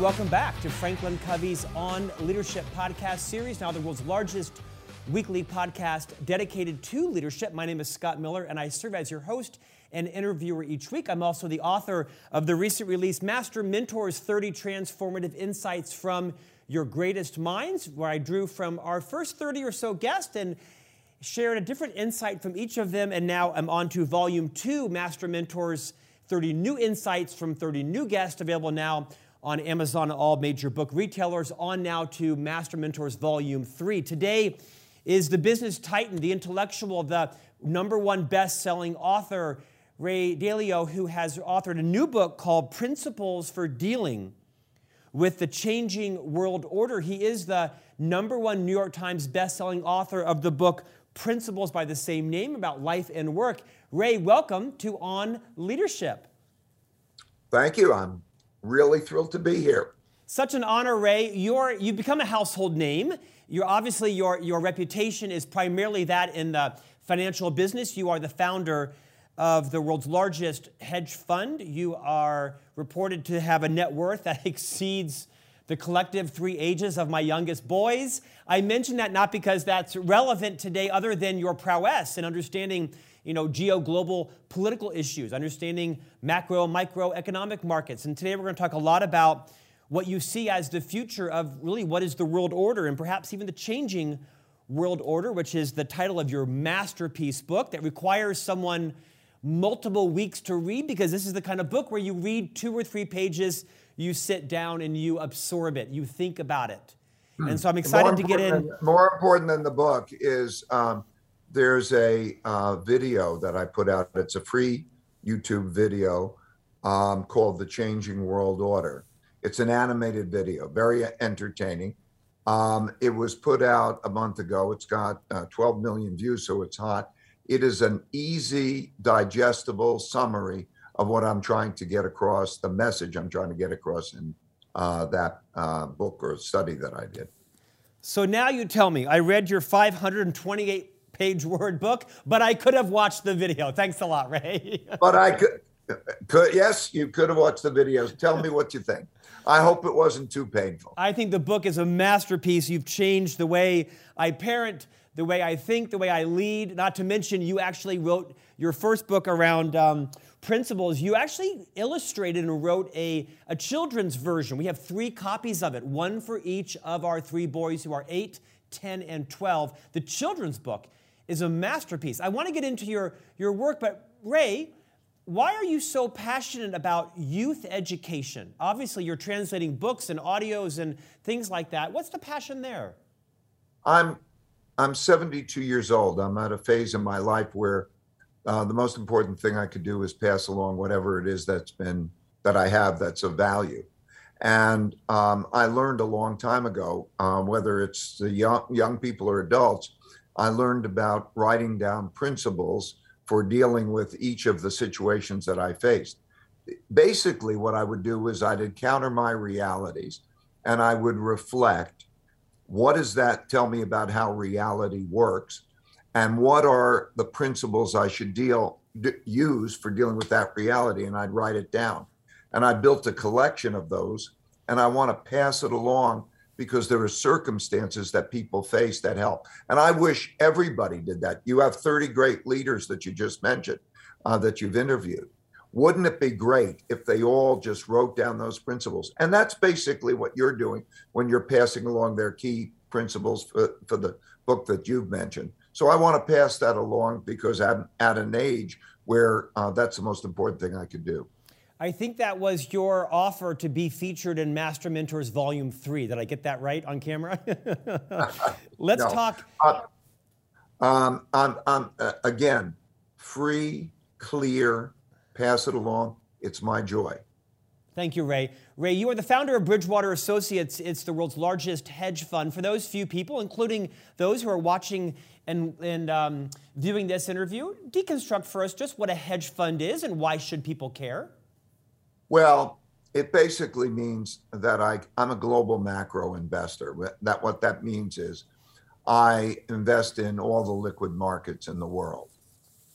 welcome back to Franklin Covey's On Leadership podcast series, now the world's largest weekly podcast dedicated to leadership. My name is Scott Miller, and I serve as your host and interviewer each week. I'm also the author of the recent release Master Mentors 30 Transformative Insights from Your Greatest Minds, where I drew from our first 30 or so guests and shared a different insight from each of them. And now I'm on to volume two Master Mentors 30 New Insights from 30 new guests, available now on Amazon all major book retailers. On now to Master Mentors Volume 3. Today is the business titan, the intellectual, the number one best selling author, Ray Dalio, who has authored a new book called Principles for Dealing with the Changing World Order. He is the number one New York Times best-selling author of the book Principles by the same name about life and work. Ray, welcome to On Leadership. Thank you. I'm really thrilled to be here. Such an honor, Ray. You're, you've become a household name. You're obviously your, your reputation is primarily that in the financial business. You are the founder of the world's largest hedge fund. You are reported to have a net worth that exceeds the collective three ages of my youngest boys. I mention that not because that's relevant today, other than your prowess in understanding you know, geo-global political issues, understanding macro, microeconomic markets. And today we're going to talk a lot about what you see as the future of really what is the world order and perhaps even the changing world order, which is the title of your masterpiece book that requires someone multiple weeks to read because this is the kind of book where you read two or three pages, you sit down and you absorb it, you think about it. Hmm. And so I'm excited to get in. More important than the book is um, there's a uh, video that I put out. It's a free YouTube video um, called The Changing World Order. It's an animated video, very entertaining. Um, it was put out a month ago. It's got uh, 12 million views, so it's hot. It is an easy, digestible summary of what I'm trying to get across, the message I'm trying to get across in uh, that uh, book or study that I did. So now you tell me, I read your 528 page word book, but I could have watched the video. Thanks a lot, Ray. but I could, could, yes, you could have watched the videos. Tell me what you think. I hope it wasn't too painful. I think the book is a masterpiece. You've changed the way I parent, the way I think, the way I lead. Not to mention, you actually wrote your first book around um, principles. You actually illustrated and wrote a, a children's version. We have three copies of it, one for each of our three boys who are 8, 10, and 12. The children's book is a masterpiece. I want to get into your, your work, but Ray, why are you so passionate about youth education? Obviously, you're translating books and audios and things like that. What's the passion there? I'm I'm 72 years old. I'm at a phase in my life where uh, the most important thing I could do is pass along whatever it is that's been that I have that's of value. And um, I learned a long time ago, um, whether it's the young young people or adults, I learned about writing down principles for dealing with each of the situations that I faced. Basically, what I would do is I'd encounter my realities and I would reflect what does that tell me about how reality works and what are the principles I should deal d- use for dealing with that reality and I'd write it down. And I built a collection of those and I want to pass it along because there are circumstances that people face that help. And I wish everybody did that. You have 30 great leaders that you just mentioned uh, that you've interviewed. Wouldn't it be great if they all just wrote down those principles? And that's basically what you're doing when you're passing along their key principles for, for the book that you've mentioned. So I want to pass that along because I'm at an age where uh, that's the most important thing I could do. I think that was your offer to be featured in Master Mentors Volume 3. Did I get that right on camera? Let's talk. Uh, um, uh, again, free, clear, pass it along. It's my joy. Thank you, Ray. Ray, you are the founder of Bridgewater Associates. It's the world's largest hedge fund. For those few people, including those who are watching and, and um, viewing this interview, deconstruct for us just what a hedge fund is and why should people care? Well, it basically means that I, I'm a global macro investor. That what that means is I invest in all the liquid markets in the world,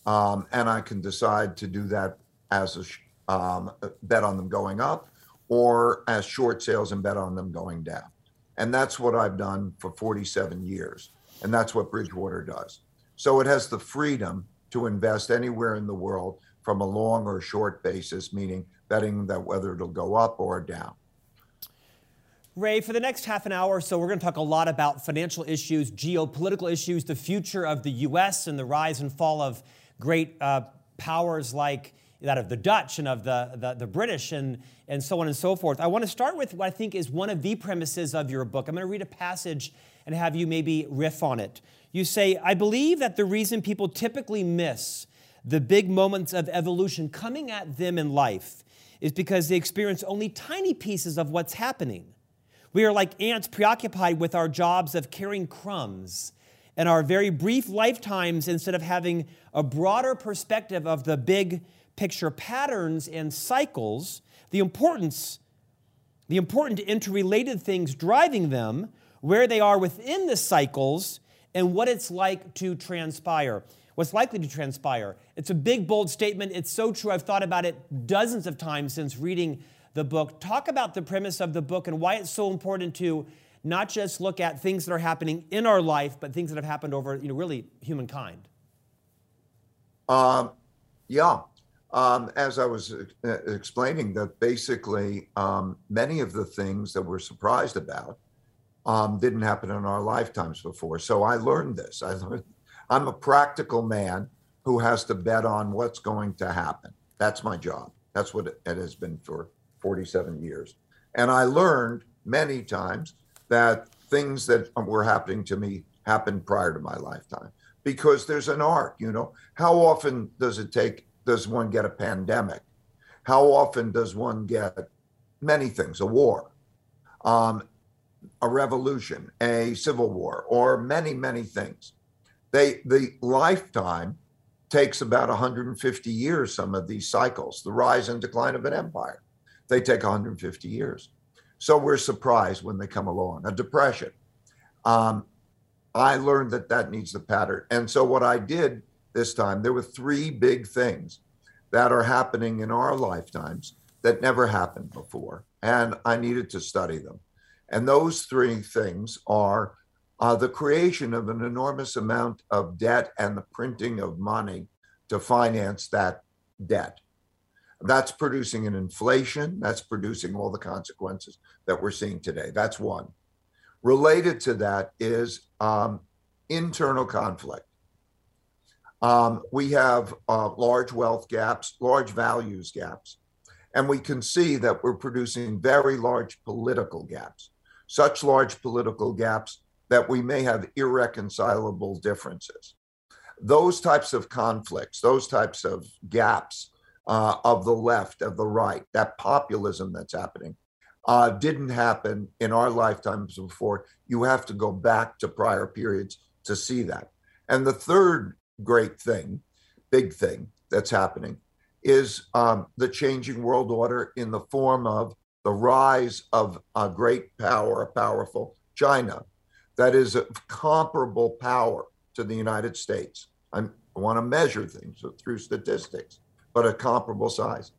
um, and I can decide to do that as a um, bet on them going up or as short sales and bet on them going down. And that's what I've done for 47 years. And that's what Bridgewater does. So it has the freedom to invest anywhere in the world from a long or short basis, meaning betting that whether it'll go up or down. Ray, for the next half an hour or so, we're going to talk a lot about financial issues, geopolitical issues, the future of the U.S., and the rise and fall of great uh, powers like that of the Dutch and of the, the, the, British and, and so on and so forth. I want to start with what I think is one of the premises of your book. I'm going to read a passage and have you maybe riff on it. You say, I believe that the reason people typically miss the big moments of evolution coming at them in life is because they experience only tiny pieces of what's happening. We are like ants preoccupied with our jobs of carrying crumbs and our very brief lifetimes instead of having a broader perspective of the big picture patterns and cycles, the importance, the important interrelated things driving them, where they are within the cycles, and what it's like to transpire. What's likely to transpire. It's a big, bold statement. It's so true. I've thought about it dozens of times since reading the book. Talk about the premise of the book and why it's so important to not just look at things that are happening in our life, but things that have happened over, you know, really humankind. Um, yeah. Um, as I was uh, explaining, that basically um, many of the things that we're surprised about um, didn't happen in our lifetimes before. So I learned this. I learned, I'm a practical man who has to bet on what's going to happen. That's my job. That's what it, has been for 47 years. And I learned many times that things that were happening to me happened prior to my lifetime because there's an arc, you know. How often does it take does one get a pandemic? How often does one get many things, a war, um, a revolution, a civil war, or many, many things? They, the lifetime takes about 150 years, some of these cycles, the rise and decline of an empire. They take 150 years. So we're surprised when they come along. A depression. Um, I learned that that needs the pattern. And so what I did this time, there were three big things that are happening in our lifetimes that never happened before. And I needed to study them. And those three things are uh, the creation of an enormous amount of debt and the printing of money to finance that debt. That's producing an inflation, that's producing all the consequences that we're seeing today. That's one. Related to that is um, internal conflict. Um, we have uh, large wealth gaps, large values gaps, and we can see that we're producing very large political gaps, such large political gaps that we may have irreconcilable differences. Those types of conflicts, those types of gaps uh, of the left, of the right, that populism that's happening, uh, didn't happen in our lifetimes before. You have to go back to prior periods to see that. And the third great thing, big thing that's happening is um, the changing world order in the form of the rise of a great power, a powerful China that is a comparable power to the United States. I'm, I want to measure things through statistics, but a comparable size.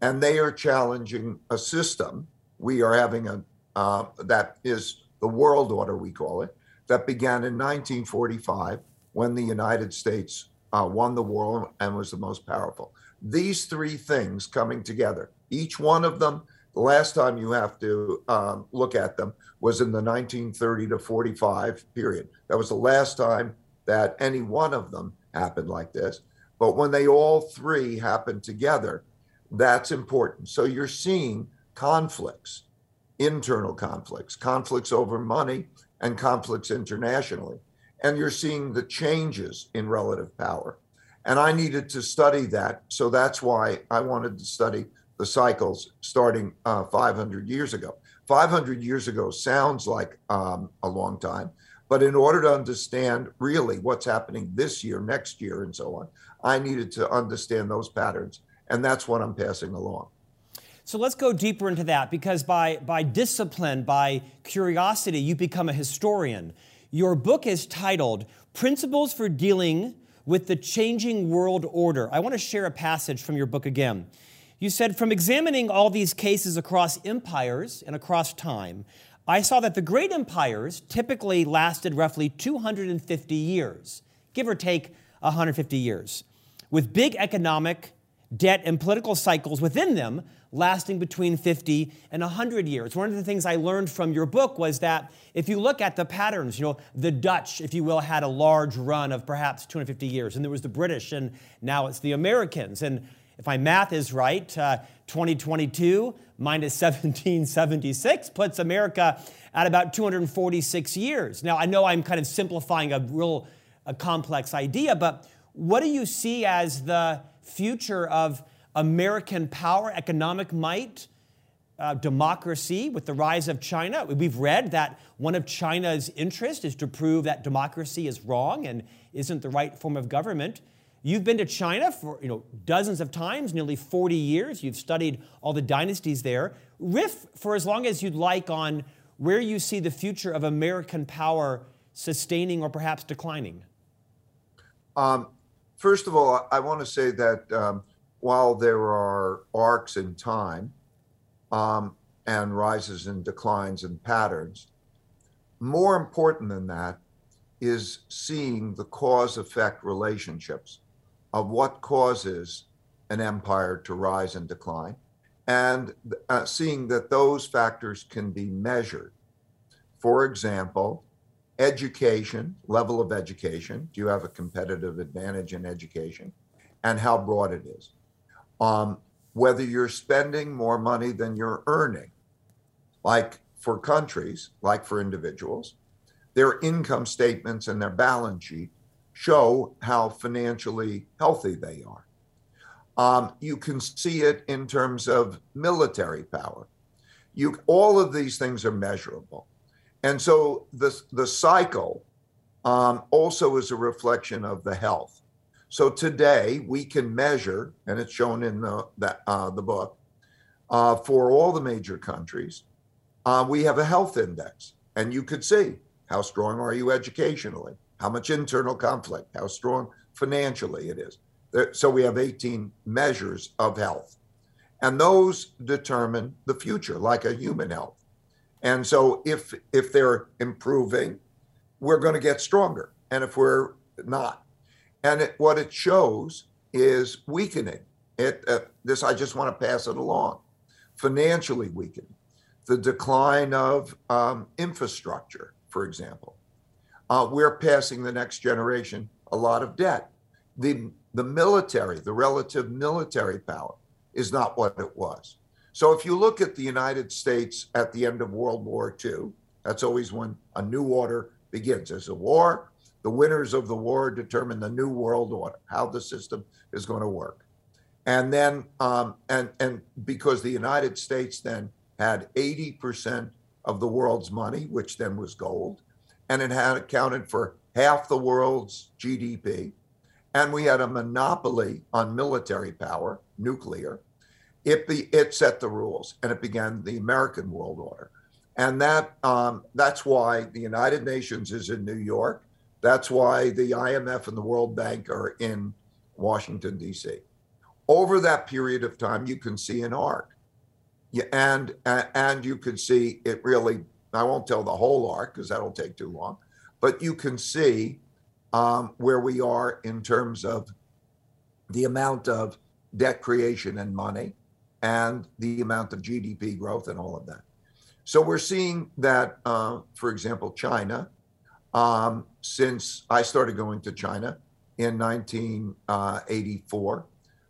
And they are challenging a system. We are having a, uh, that is the world order, we call it, that began in 1945 when the United States uh, won the war and was the most powerful. These three things coming together, each one of them, the last time you have to um, look at them was in the 1930 to 45 period. That was the last time that any one of them happened like this. But when they all three happen together, that's important. So you're seeing conflicts, internal conflicts, conflicts over money, and conflicts internationally and you're seeing the changes in relative power. And I needed to study that. So that's why I wanted to study the cycles starting uh, 500 years ago. 500 years ago sounds like um, a long time, but in order to understand really what's happening this year, next year, and so on, I needed to understand those patterns. And that's what I'm passing along. So let's go deeper into that because by, by discipline, by curiosity, you become a historian. Your book is titled Principles for Dealing with the Changing World Order. I want to share a passage from your book again. You said, from examining all these cases across empires and across time, I saw that the great empires typically lasted roughly 250 years, give or take 150 years, with big economic, debt, and political cycles within them lasting between 50 and 100 years. One of the things I learned from your book was that if you look at the patterns, you know, the Dutch, if you will, had a large run of perhaps 250 years, and there was the British, and now it's the Americans. And if my math is right, uh, 2022 minus 1776 puts America at about 246 years. Now, I know I'm kind of simplifying a real a complex idea, but what do you see as the future of American power, economic might, uh, democracy with the rise of China? We've read that one of China's interests is to prove that democracy is wrong and isn't the right form of government. You've been to China for you know, dozens of times, nearly 40 years. You've studied all the dynasties there. Riff for as long as you'd like on where you see the future of American power sustaining or perhaps declining. Um, first of all, I want to say that um, while there are arcs in time um, and rises and declines and patterns, more important than that is seeing the cause effect relationships of what causes an empire to rise and decline, and uh, seeing that those factors can be measured. For example, education, level of education. Do you have a competitive advantage in education? And how broad it is. Um, whether you're spending more money than you're earning, like for countries, like for individuals, their income statements and their balance sheet show how financially healthy they are. Um, you can see it in terms of military power. You, all of these things are measurable. And so the, the cycle um, also is a reflection of the health. So today we can measure, and it's shown in the, the, uh, the book, uh, for all the major countries, uh, we have a health index. And you could see how strong are you educationally? How much internal conflict, how strong financially it is. So we have 18 measures of health. And those determine the future, like a human health. And so if if they're improving, we're going to get stronger. And if we're not, and it, what it shows is weakening. It uh, this I just want to pass it along. Financially weakening, the decline of um, infrastructure, for example, uh, we're passing the next generation a lot of debt. The, the military, the relative military power, is not what it was. So if you look at the United States at the end of World War II, that's always when a new order begins. There's a war, the winners of the war determine the new world order, how the system is going to work. And then, um, and, and because the United States then had 80% of the world's money, which then was gold, and it had accounted for half the world's GDP. And we had a monopoly on military power, nuclear. It, be, it set the rules and it began the American world order. And that, um, that's why the United Nations is in New York. That's why the IMF and the World Bank are in Washington, D.C. Over that period of time, you can see an arc. And, and you can see it really I won't tell the whole arc because that'll take too long, but you can see um, where we are in terms of the amount of debt creation and money and the amount of GDP growth and all of that. So we're seeing that, uh, for example, China, um, since I started going to China in 1984,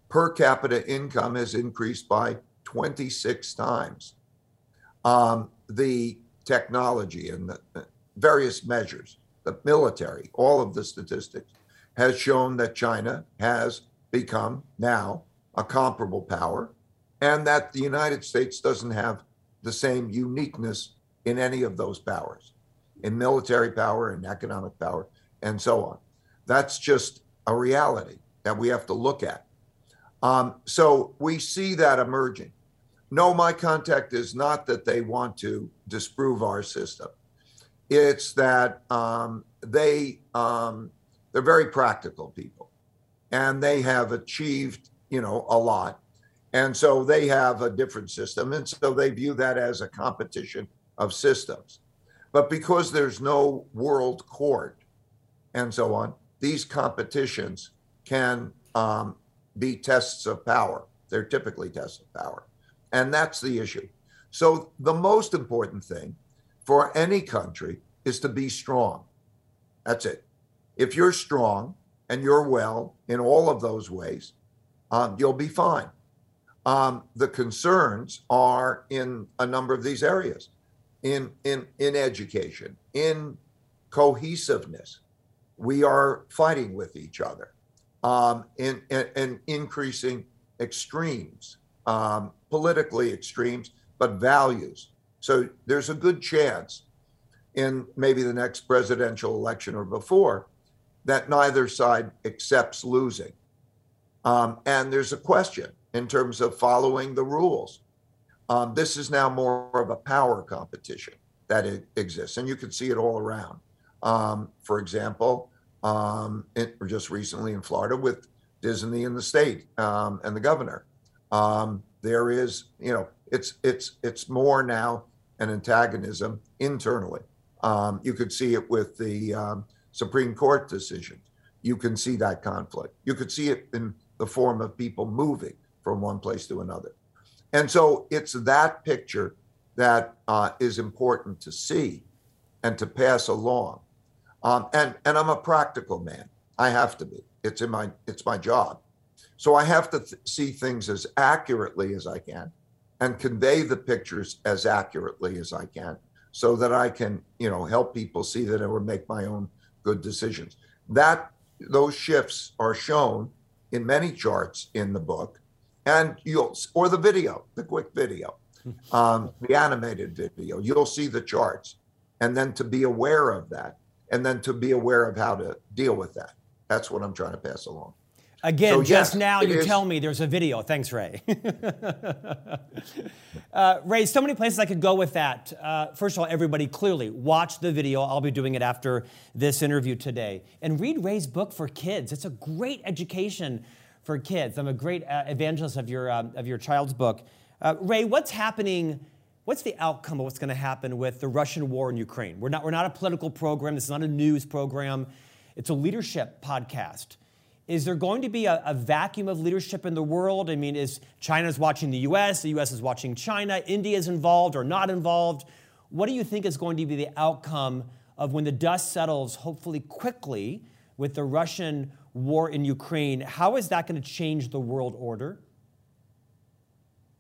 per capita income has increased by 26 times. Um, the technology and the various measures, the military, all of the statistics, has shown that China has become now a comparable power and that the United States doesn't have the same uniqueness in any of those powers, in military power and economic power, and so on. That's just a reality that we have to look at. Um, so we see that emerging. No, my contact is not that they want to disprove our system. It's that um, they um, they're very practical people, and they have achieved you know a lot, And so they have a different system. And so they view that as a competition of systems. But because there's no world court and so on, these competitions can um, be tests of power. They're typically tests of power. And that's the issue. So the most important thing for any country is to be strong. That's it. If you're strong and you're well in all of those ways, um, you'll be fine. Um, the concerns are in a number of these areas, in in in education, in cohesiveness. We are fighting with each other, um, in, in, in increasing extremes, um, politically extremes, but values. So there's a good chance in maybe the next presidential election or before that neither side accepts losing. Um, and there's a question in terms of following the rules. Um, this is now more of a power competition that exists, and you can see it all around. Um, for example, um, it, just recently in Florida with Disney and the state um, and the governor, um, there is, you know, it's it's it's more now an antagonism internally. Um, you could see it with the Supreme Court decision. You can see that conflict. You could see it in the form of people moving from one place to another. And so it's that picture that uh, is important to see and to pass along. Um, and and I'm a practical man. I have to be. It's in my it's my job. So I have to th- see things as accurately as I can and convey the pictures as accurately as I can so that I can, you know, help people see that I will make my own good decisions. That those shifts are shown in many charts in the book and you'll or the video, the quick video, um, the animated video. You'll see the charts, and then to be aware of that, and then to be aware of how to deal with that. That's what I'm trying to pass along. Again, so, just yes, now you is. tell me there's a video. Thanks, Ray. uh, Ray, so many places I could go with that. Uh, first of all, everybody clearly watch the video. I'll be doing it after this interview today. And read Ray's book for kids. It's a great education for kids. I'm a great uh, evangelist of your, um, of your child's book. Uh, Ray, what's happening? What's the outcome of what's going to happen with the Russian war in Ukraine? We're not, we're not a political program. This is not a news program. It's a leadership podcast. Is there going to be a, a vacuum of leadership in the world? I mean, is China's watching the US, the US is watching China, India is involved or not involved? What do you think is going to be the outcome of when the dust settles, hopefully quickly, with the Russian war in Ukraine. How is that going to change the world order?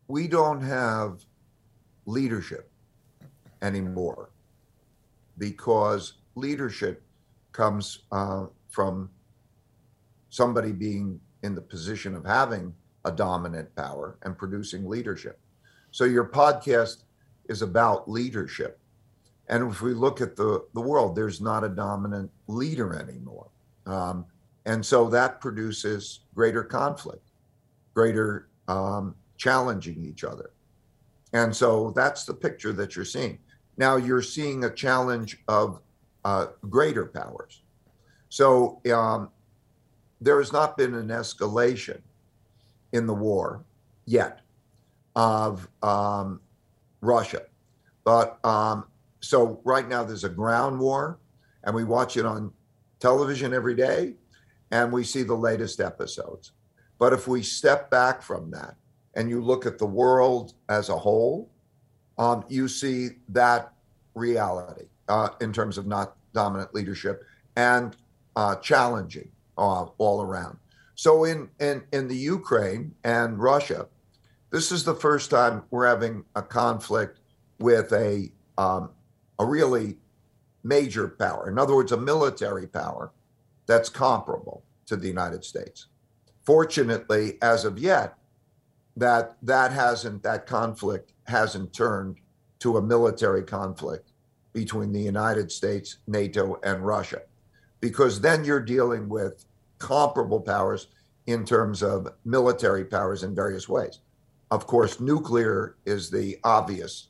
We don't have leadership anymore because leadership comes uh, from somebody being in the position of having a dominant power and producing leadership. So your podcast is about leadership. And if we look at the, the world, there's not a dominant leader anymore. Um, and so that produces greater conflict, greater um, challenging each other. And so that's the picture that you're seeing. Now you're seeing a challenge of uh, greater powers. So um, there has not been an escalation in the war yet of um, Russia. But um, so right now there's a ground war, and we watch it on television every day and we see the latest episodes. But if we step back from that and you look at the world as a whole, um, you see that reality uh, in terms of not dominant leadership and uh, challenging uh, all around. So in, in in the Ukraine and Russia, this is the first time we're having a conflict with a um, a really major power. In other words, a military power that's comparable to the United States. Fortunately, as of yet, that that hasn't that conflict hasn't turned to a military conflict between the United States, NATO, and Russia, because then you're dealing with comparable powers in terms of military powers in various ways. Of course, nuclear is the obvious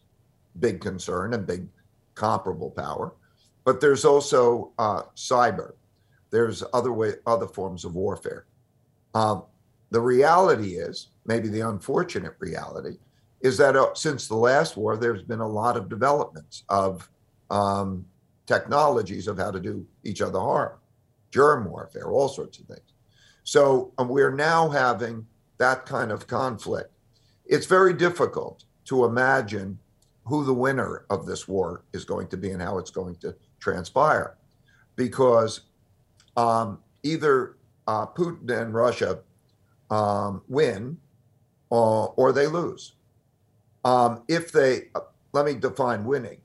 big concern and big comparable power, but there's also uh, cyber there's other way other forms of warfare. Um, the reality is, maybe the unfortunate reality, is that uh, since the last war, there's been a lot of developments of um, technologies of how to do each other harm, germ warfare, all sorts of things. So um, we're now having that kind of conflict. It's very difficult to imagine who the winner of this war is going to be and how it's going to transpire because um, either uh, Putin and Russia um, win uh, or they lose. Um, if they, uh, let me define winning.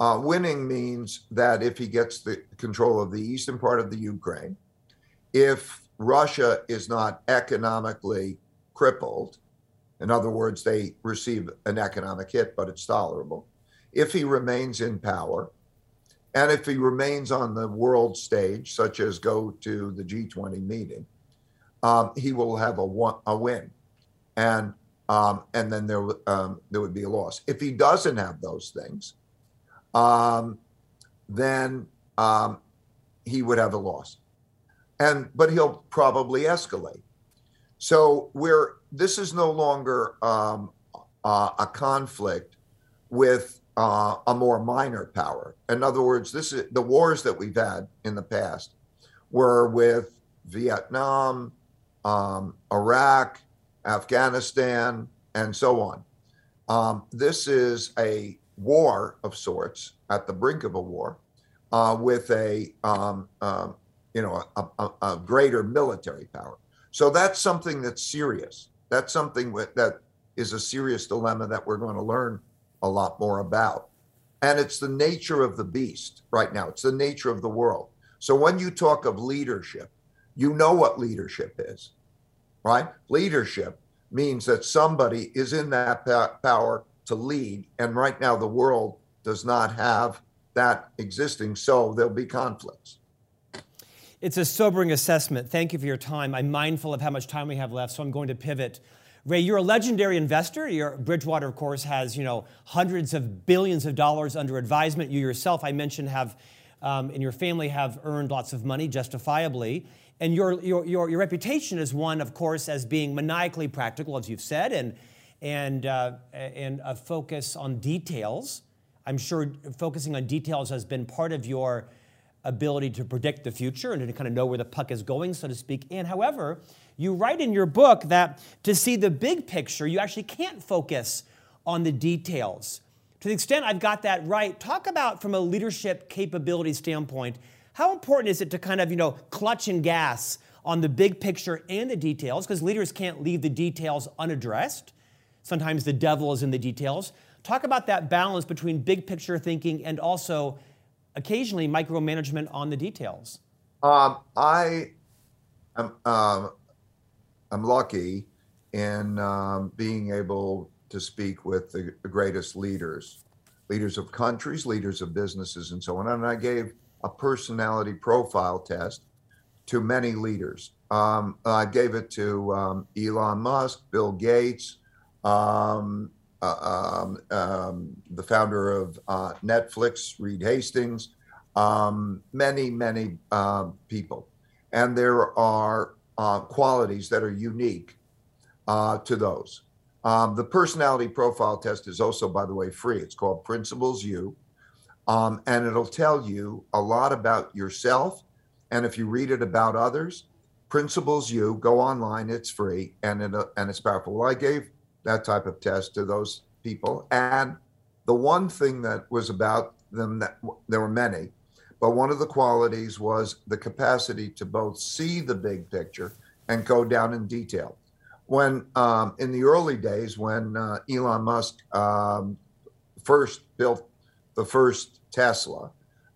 Uh, winning means that if he gets the control of the eastern part of the Ukraine, if Russia is not economically crippled, in other words, they receive an economic hit, but it's tolerable. If he remains in power, and if he remains on the world stage, such as go to the G20 meeting, um, he will have a, a win, and um, and then there um, there would be a loss. If he doesn't have those things, um, then um, he would have a loss, and but he'll probably escalate. So we're this is no longer um, uh, a conflict with uh, a more minor power. In other words, this is the wars that we've had in the past were with Vietnam, um, Iraq, Afghanistan, and so on. Um, this is a war of sorts at the brink of a war uh, with a um, um you know a, a, a, greater military power. So that's something that's serious. That's something that is a serious dilemma that we're going to learn a lot more about. And it's the nature of the beast right now, it's the nature of the world. So when you talk of leadership, you know what leadership is, right? Leadership means that somebody is in that power to lead. And right now, the world does not have that existing. So there'll be conflicts. It's a sobering assessment. Thank you for your time. I'm mindful of how much time we have left, so I'm going to pivot Ray, you're a legendary investor. Your Bridgewater, of course, has you know hundreds of billions of dollars under advisement. You yourself, I mentioned, have um, and your family have earned lots of money justifiably. And your, your, your, your, reputation is one, of course, as being maniacally practical, as you've said, and, and, uh, and a focus on details. I'm sure focusing on details has been part of your ability to predict the future and to kind of know where the puck is going, so to speak. And however, you write in your book that to see the big picture, you actually can't focus on the details. To the extent I've got that right, talk about from a leadership capability standpoint, how important is it to kind of, you know, clutch and gas on the big picture and the details? Because leaders can't leave the details unaddressed. Sometimes the devil is in the details. Talk about that balance between big picture thinking and also occasionally micromanagement on the details. Um, I am um, I'm lucky in um, being able to speak with the, greatest leaders, leaders of countries, leaders of businesses, and so on. And I gave a personality profile test to many leaders. Um, I gave it to um, Elon Musk, Bill Gates, um, uh, um, um, the founder of uh, Netflix, Reed Hastings, many, many uh, people. And there are uh, qualities that are unique uh, to those. Um, the personality profile test is also, by the way, free. It's called Principles U, um, and it'll tell you a lot about yourself. And if you read it about others, Principles U, go online. It's free and it, uh, and it's powerful. Well, I gave that type of test to those people, and the one thing that was about them that there were many but one of the qualities was the capacity to both see the big picture and go down in detail. When um, in the early days, when uh, Elon Musk um, first built the first Tesla,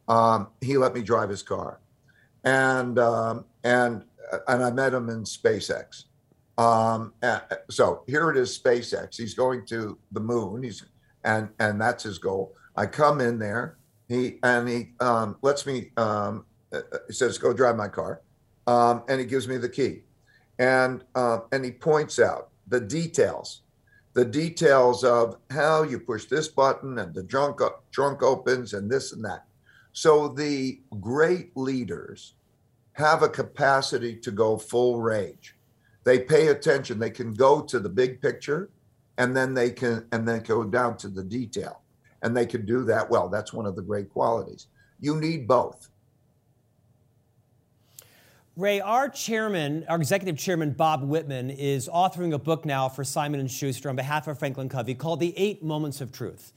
um, he let me drive his car, and um, and uh, and I met him in SpaceX. Um, so here it is, SpaceX. He's going to the moon. He's and and that's his goal. I come in there he and he um, lets me. Um, uh, uh, he says, "Go drive my car," um, and he gives me the key, and uh, and he points out the details, the details of how you push this button and the trunk trunk opens and this and that. So the great leaders have a capacity to go full rage. They pay attention. They can go to the big picture and then they can and then go down to the detail. And they can do that well. That's one of the great qualities. You need both. Ray, our chairman, our executive chairman, Bob Whitman, is authoring a book now for Simon & Schuster on behalf of Franklin Covey called The Eight Moments of Truth.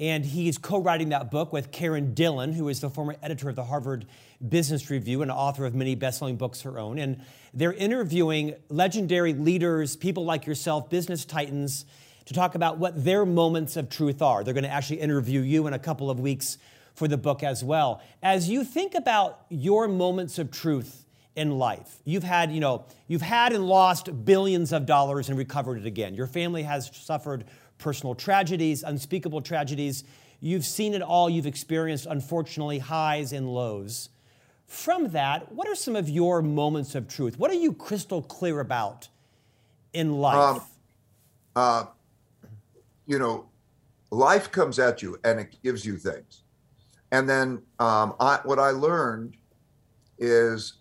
And he's co-writing that book with Karen Dillon, who is the former editor of the Harvard Business Review and author of many best-selling books her own. And they're interviewing legendary leaders, people like yourself, business titans, to talk about what their moments of truth are. They're going to actually interview you in a couple of weeks for the book as well. As you think about your moments of truth in life, you've had, you know, you've had and lost billions of dollars and recovered it again. Your family has suffered personal tragedies, unspeakable tragedies. You've seen it all. You've experienced, unfortunately, highs and lows. From that, what are some of your moments of truth? What are you crystal clear about in life? Um, uh, you know, life comes at you and it gives you things. And then um, I, what I learned is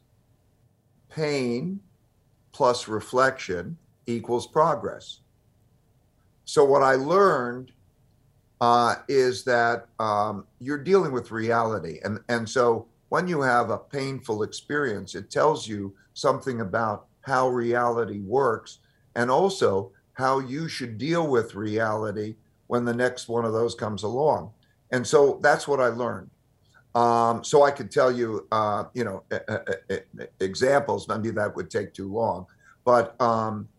pain plus reflection equals progress. So what I learned uh, is that um, you're dealing with reality, and and so when you have a painful experience, it tells you something about how reality works, and also how you should deal with reality when the next one of those comes along. And so that's what I learned. Um, so I could tell you, uh, you know, examples. Maybe that would take too long, but um,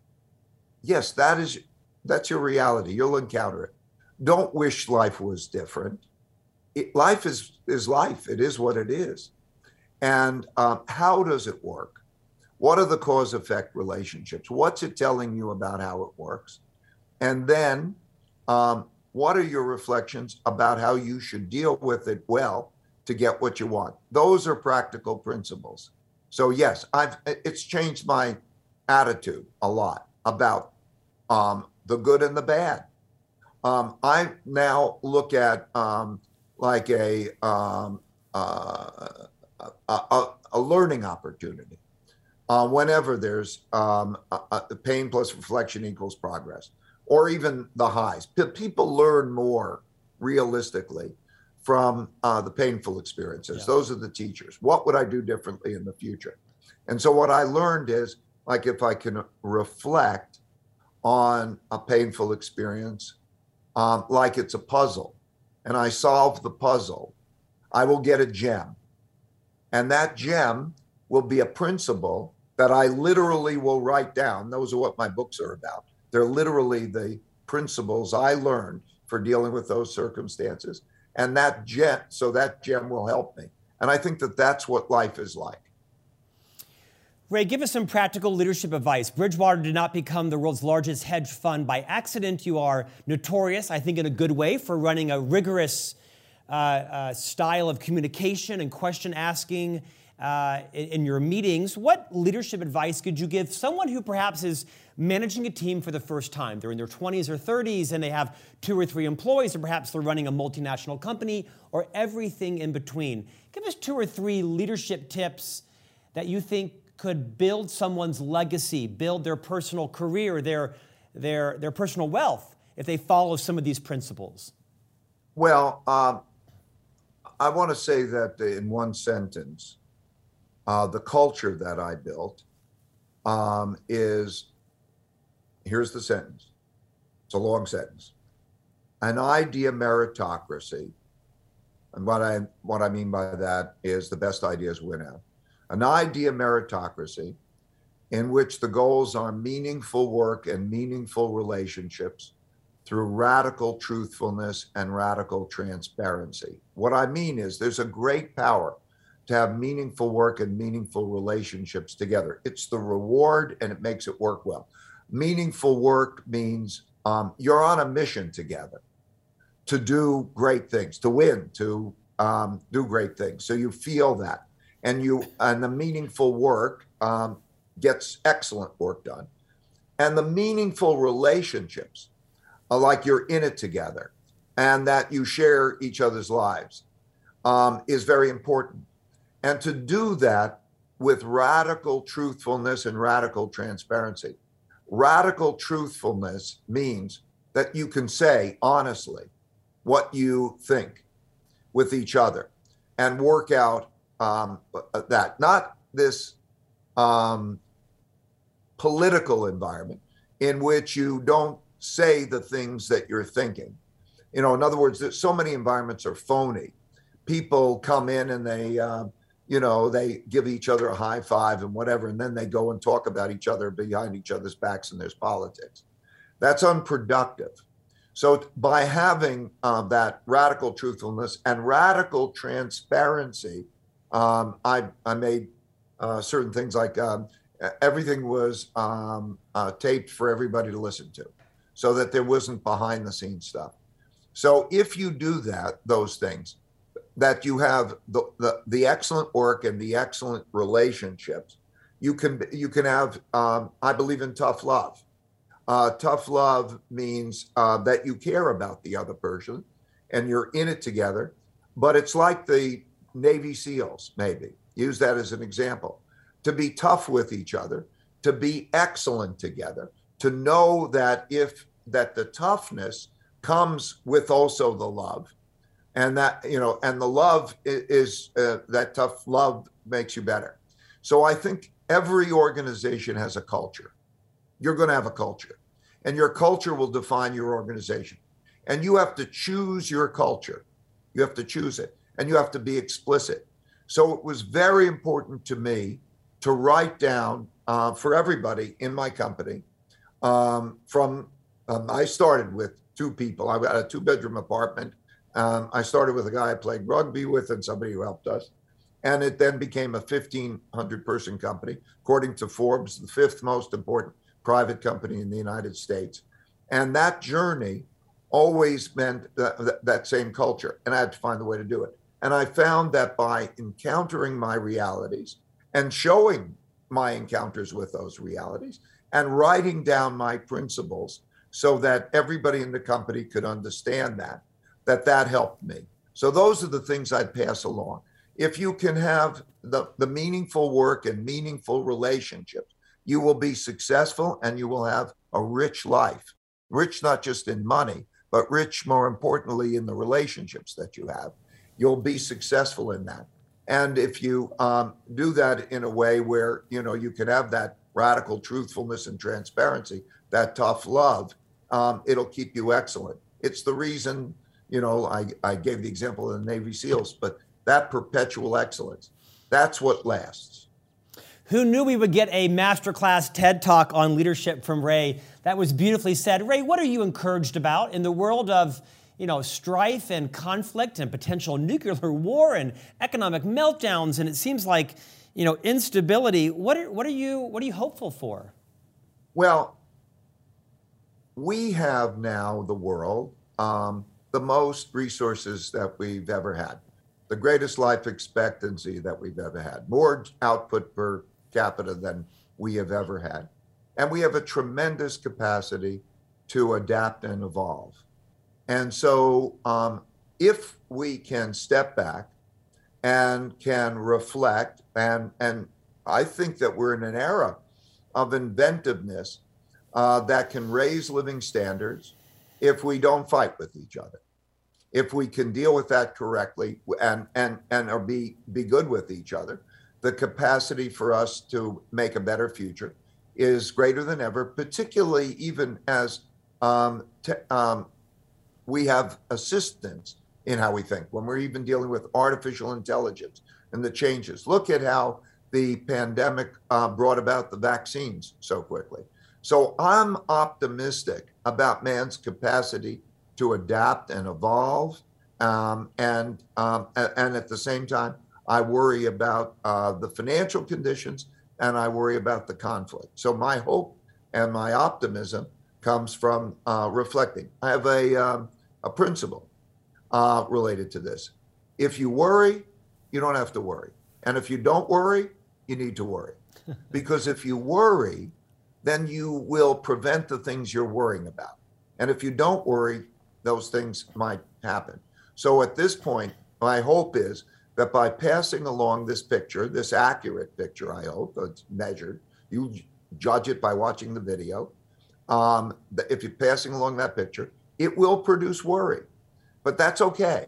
yes, that is that's your reality. You'll encounter it. Don't wish life was different. It, life is is life. It is what it is. And um, how does it work? What are the cause effect relationships? What's it telling you about how it works? And then, um, what are your reflections about how you should deal with it well to get what you want? Those are practical principles. So yes, I've it's changed my attitude a lot about um, the good and the bad. Um, I now look at um, like a, um, uh, a, a, a, learning opportunity. Uh, whenever there's um, a, pain plus reflection equals progress, or even the highs, P- people learn more realistically from uh, the painful experiences. Yeah. Those are the teachers. What would I do differently in the future? And so what I learned is like if I can reflect on a painful experience um, like it's a puzzle and I solve the puzzle, I will get a gem. And that gem will be a principle that I literally will write down. Those are what my books are about. They're literally the principles I learned for dealing with those circumstances. And that gem, so that gem will help me. And I think that that's what life is like. Ray, give us some practical leadership advice. Bridgewater did not become the world's largest hedge fund by accident. You are notorious, I think, in a good way, for running a rigorous uh, uh, style of communication and question asking uh, in, in your meetings. What leadership advice could you give someone who perhaps is managing a team for the first time? They're in their 20s or 30s and they have two or three employees, or perhaps they're running a multinational company, or everything in between. Give us two or three leadership tips that you think could build someone's legacy, build their personal career, their, their, their personal wealth if they follow some of these principles? Well, um, I want to say that in one sentence, uh, the culture that I built um, is here's the sentence. It's a long sentence. An idea meritocracy. And what I what I mean by that is the best ideas win out an idea meritocracy in which the goals are meaningful work and meaningful relationships through radical truthfulness and radical transparency. What I mean is there's a great power to have meaningful work and meaningful relationships together. It's the reward and it makes it work well. Meaningful work means um, you're on a mission together to do great things, to win, to um, do great things. So you feel that and you and the meaningful work um, gets excellent work done and the meaningful relationships like you're in it together and that you share each other's lives um, is very important and to do that with radical truthfulness and radical transparency. Radical truthfulness means that you can say honestly what you think with each other and work out um, that. Not this um, political environment in which you don't say the things that you're thinking. You know, in other words, so many environments are phony. People come in and they, uh, you know, they give each other a high five and whatever, and then they go and talk about each other behind each other's backs, and there's politics. That's unproductive. So, by having uh, that radical truthfulness and radical transparency, um, I, I made uh, certain things like um, everything was um, uh, taped for everybody to listen to so that there wasn't behind the scenes stuff. So if you do that, those things, that you have the, the, the excellent work and the excellent relationships, you can you can have. Um, I believe in tough love. Uh, tough love means uh, that you care about the other person, and you're in it together. But it's like the Navy SEALs, maybe use that as an example to be tough with each other, to be excellent together, to know that if that the toughness comes with also the love, and that you know, and the love is, uh, that tough love makes you better. So I think every organization has a culture. You're going to have a culture, and your culture will define your organization. And you have to choose your culture. You have to choose it, and you have to be explicit. So it was very important to me to write down uh, for everybody in my company. Um, from um, I started with two people. I got a two bedroom apartment. Um, I started with a guy I played rugby with and somebody who helped us. And it then became a 1,500 person company, according to Forbes, the fifth most important private company in the United States. And that journey always meant that, that same culture. And I had to find a way to do it. And I found that by encountering my realities, and showing my encounters with those realities and writing down my principles so that everybody in the company could understand that that that helped me. So those are the things i'd pass along. If you can have the, the meaningful work and meaningful relationships you will be successful and you will have a rich life. Rich not just in money but rich more importantly in the relationships that you have you'll be successful in that and if you um, do that in a way where you know you can have that radical truthfulness and transparency, that tough love, um, it'll keep you excellent. It's the reason you know I, I gave the example of the Navy SEALs, but that perpetual excellence, that's what lasts. Who knew we would get a masterclass TED talk on leadership from Ray? That was beautifully said. Ray, what are you encouraged about in the world of you know, strife and conflict and potential nuclear war and economic meltdowns, and it seems like, you know, instability. What are, what are you what are you hopeful for? Well, we have now the world um, the most resources that we've ever had, the greatest life expectancy that we've ever had, more output per capita than we have ever had, and we have a tremendous capacity to adapt and evolve. And so, um, if we can step back and can reflect, and and I think that we're in an era of inventiveness uh, that can raise living standards if we don't fight with each other. If we can deal with that correctly and and and or be be good with each other, the capacity for us to make a better future is greater than ever. Particularly even as um, te- um, we have assistance in how we think when we're even dealing with artificial intelligence and the changes. Look at how the pandemic uh, brought about the vaccines so quickly. So I'm optimistic about man's capacity to adapt and evolve, um, and um, and at the same time, I worry about uh, the financial conditions and I worry about the conflict. So my hope and my optimism comes from uh, reflecting. I have a um, a principle uh, related to this. If you worry, you don't have to worry. And if you don't worry, you need to worry. because if you worry, then you will prevent the things you're worrying about. And if you don't worry, those things might happen. So at this point, my hope is that by passing along this picture, this accurate picture, I hope it's measured, you judge it by watching the video. Um, if you're passing along that picture, it will produce worry, but that's okay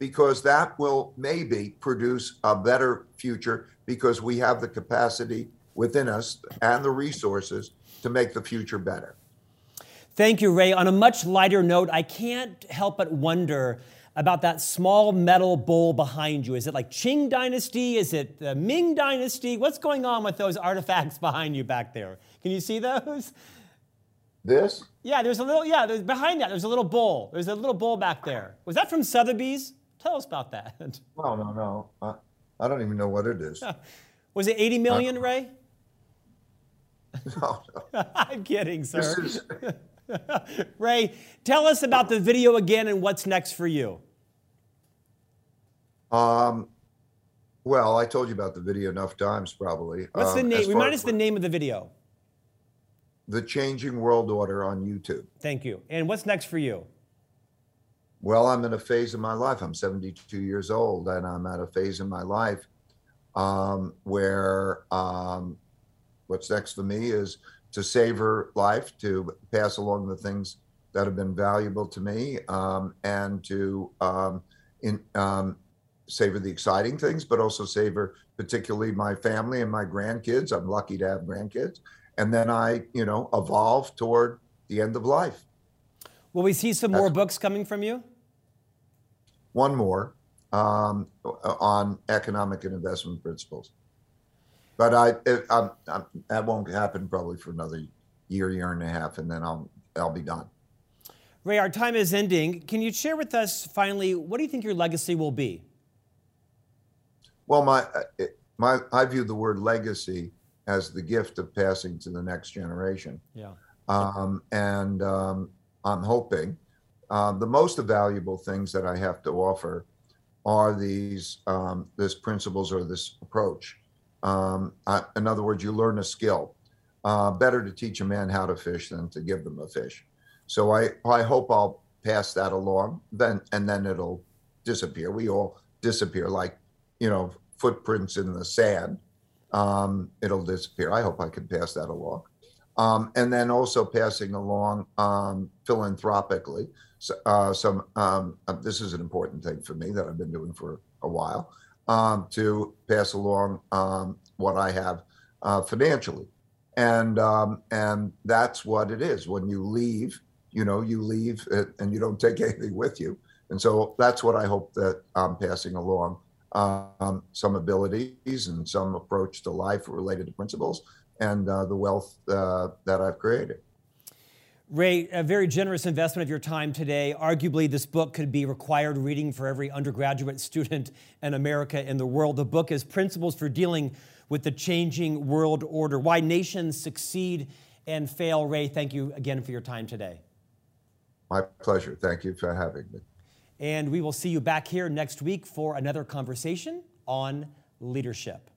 because that will maybe produce a better future because we have the capacity within us and the resources to make the future better. Thank you, Ray. On a much lighter note, I can't help but wonder about that small metal bowl behind you. Is it like Qing Dynasty? Is it the Ming Dynasty? What's going on with those artifacts behind you back there? Can you see those? This? Yeah, there's a little, yeah, there's, behind that, there's a little bowl. There's a little bowl back there. Was that from Sotheby's? Tell us about that. No, no, no. I, I don't even know what it is. Was it 80 million, Ray? No, no. I'm kidding, sir. Is... Ray, tell us about the video again and what's next for you. Um, well, I told you about the video enough times, probably. What's um, the name? Remind us the name of the video. The Changing World Order on YouTube. Thank you. And what's next for you? Well, I'm in a phase of my life. I'm 72 years old, and I'm at a phase in my life um, where um, what's next for me is to savor life, to pass along the things that have been valuable to me, um, and to um, in, um, savor the exciting things, but also savor particularly my family and my grandkids. I'm lucky to have grandkids, and then I, you know, evolve toward the end of life. Will we see some That's, more books coming from you? one more um, on economic and investment principles. But I, it, I'm, I'm, that won't happen probably for another year, year and a half, and then I'll, I'll be done. Ray, our time is ending. Can you share with us finally what do you think your legacy will be? Well, my, my, I view the word legacy as the gift of passing to the next generation. Yeah. Um, and um, I'm hoping uh, the most valuable things that I have to offer are these um, this principles or this approach. Um, I, in other words, you learn a skill. Uh, better to teach a man how to fish than to give them a fish. So I I hope I'll pass that along. Then and then it'll disappear. We all disappear like you know footprints in the sand. Um, it'll disappear. I hope I can pass that along. Um, and then also passing along um, philanthropically uh, some. Um, uh, this is an important thing for me that I've been doing for a while um, to pass along um, what I have uh, financially, and um, and that's what it is. When you leave, you know, you leave and you don't take anything with you, and so that's what I hope that I'm passing along. Um, some abilities and some approach to life related to principles and uh, the wealth uh, that I've created. Ray, a very generous investment of your time today. Arguably, this book could be required reading for every undergraduate student in America and the world. The book is Principles for Dealing with the Changing World Order Why Nations Succeed and Fail. Ray, thank you again for your time today. My pleasure. Thank you for having me. And we will see you back here next week for another conversation on leadership.